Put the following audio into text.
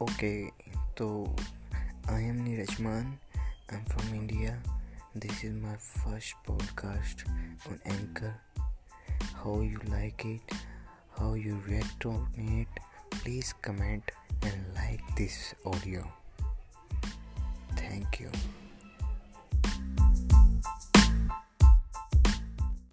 Okay, so I am Neeraj Man. I'm from India. This is my first podcast on Anchor. How you like it? How you react on it? Please comment and like this audio. Thank you.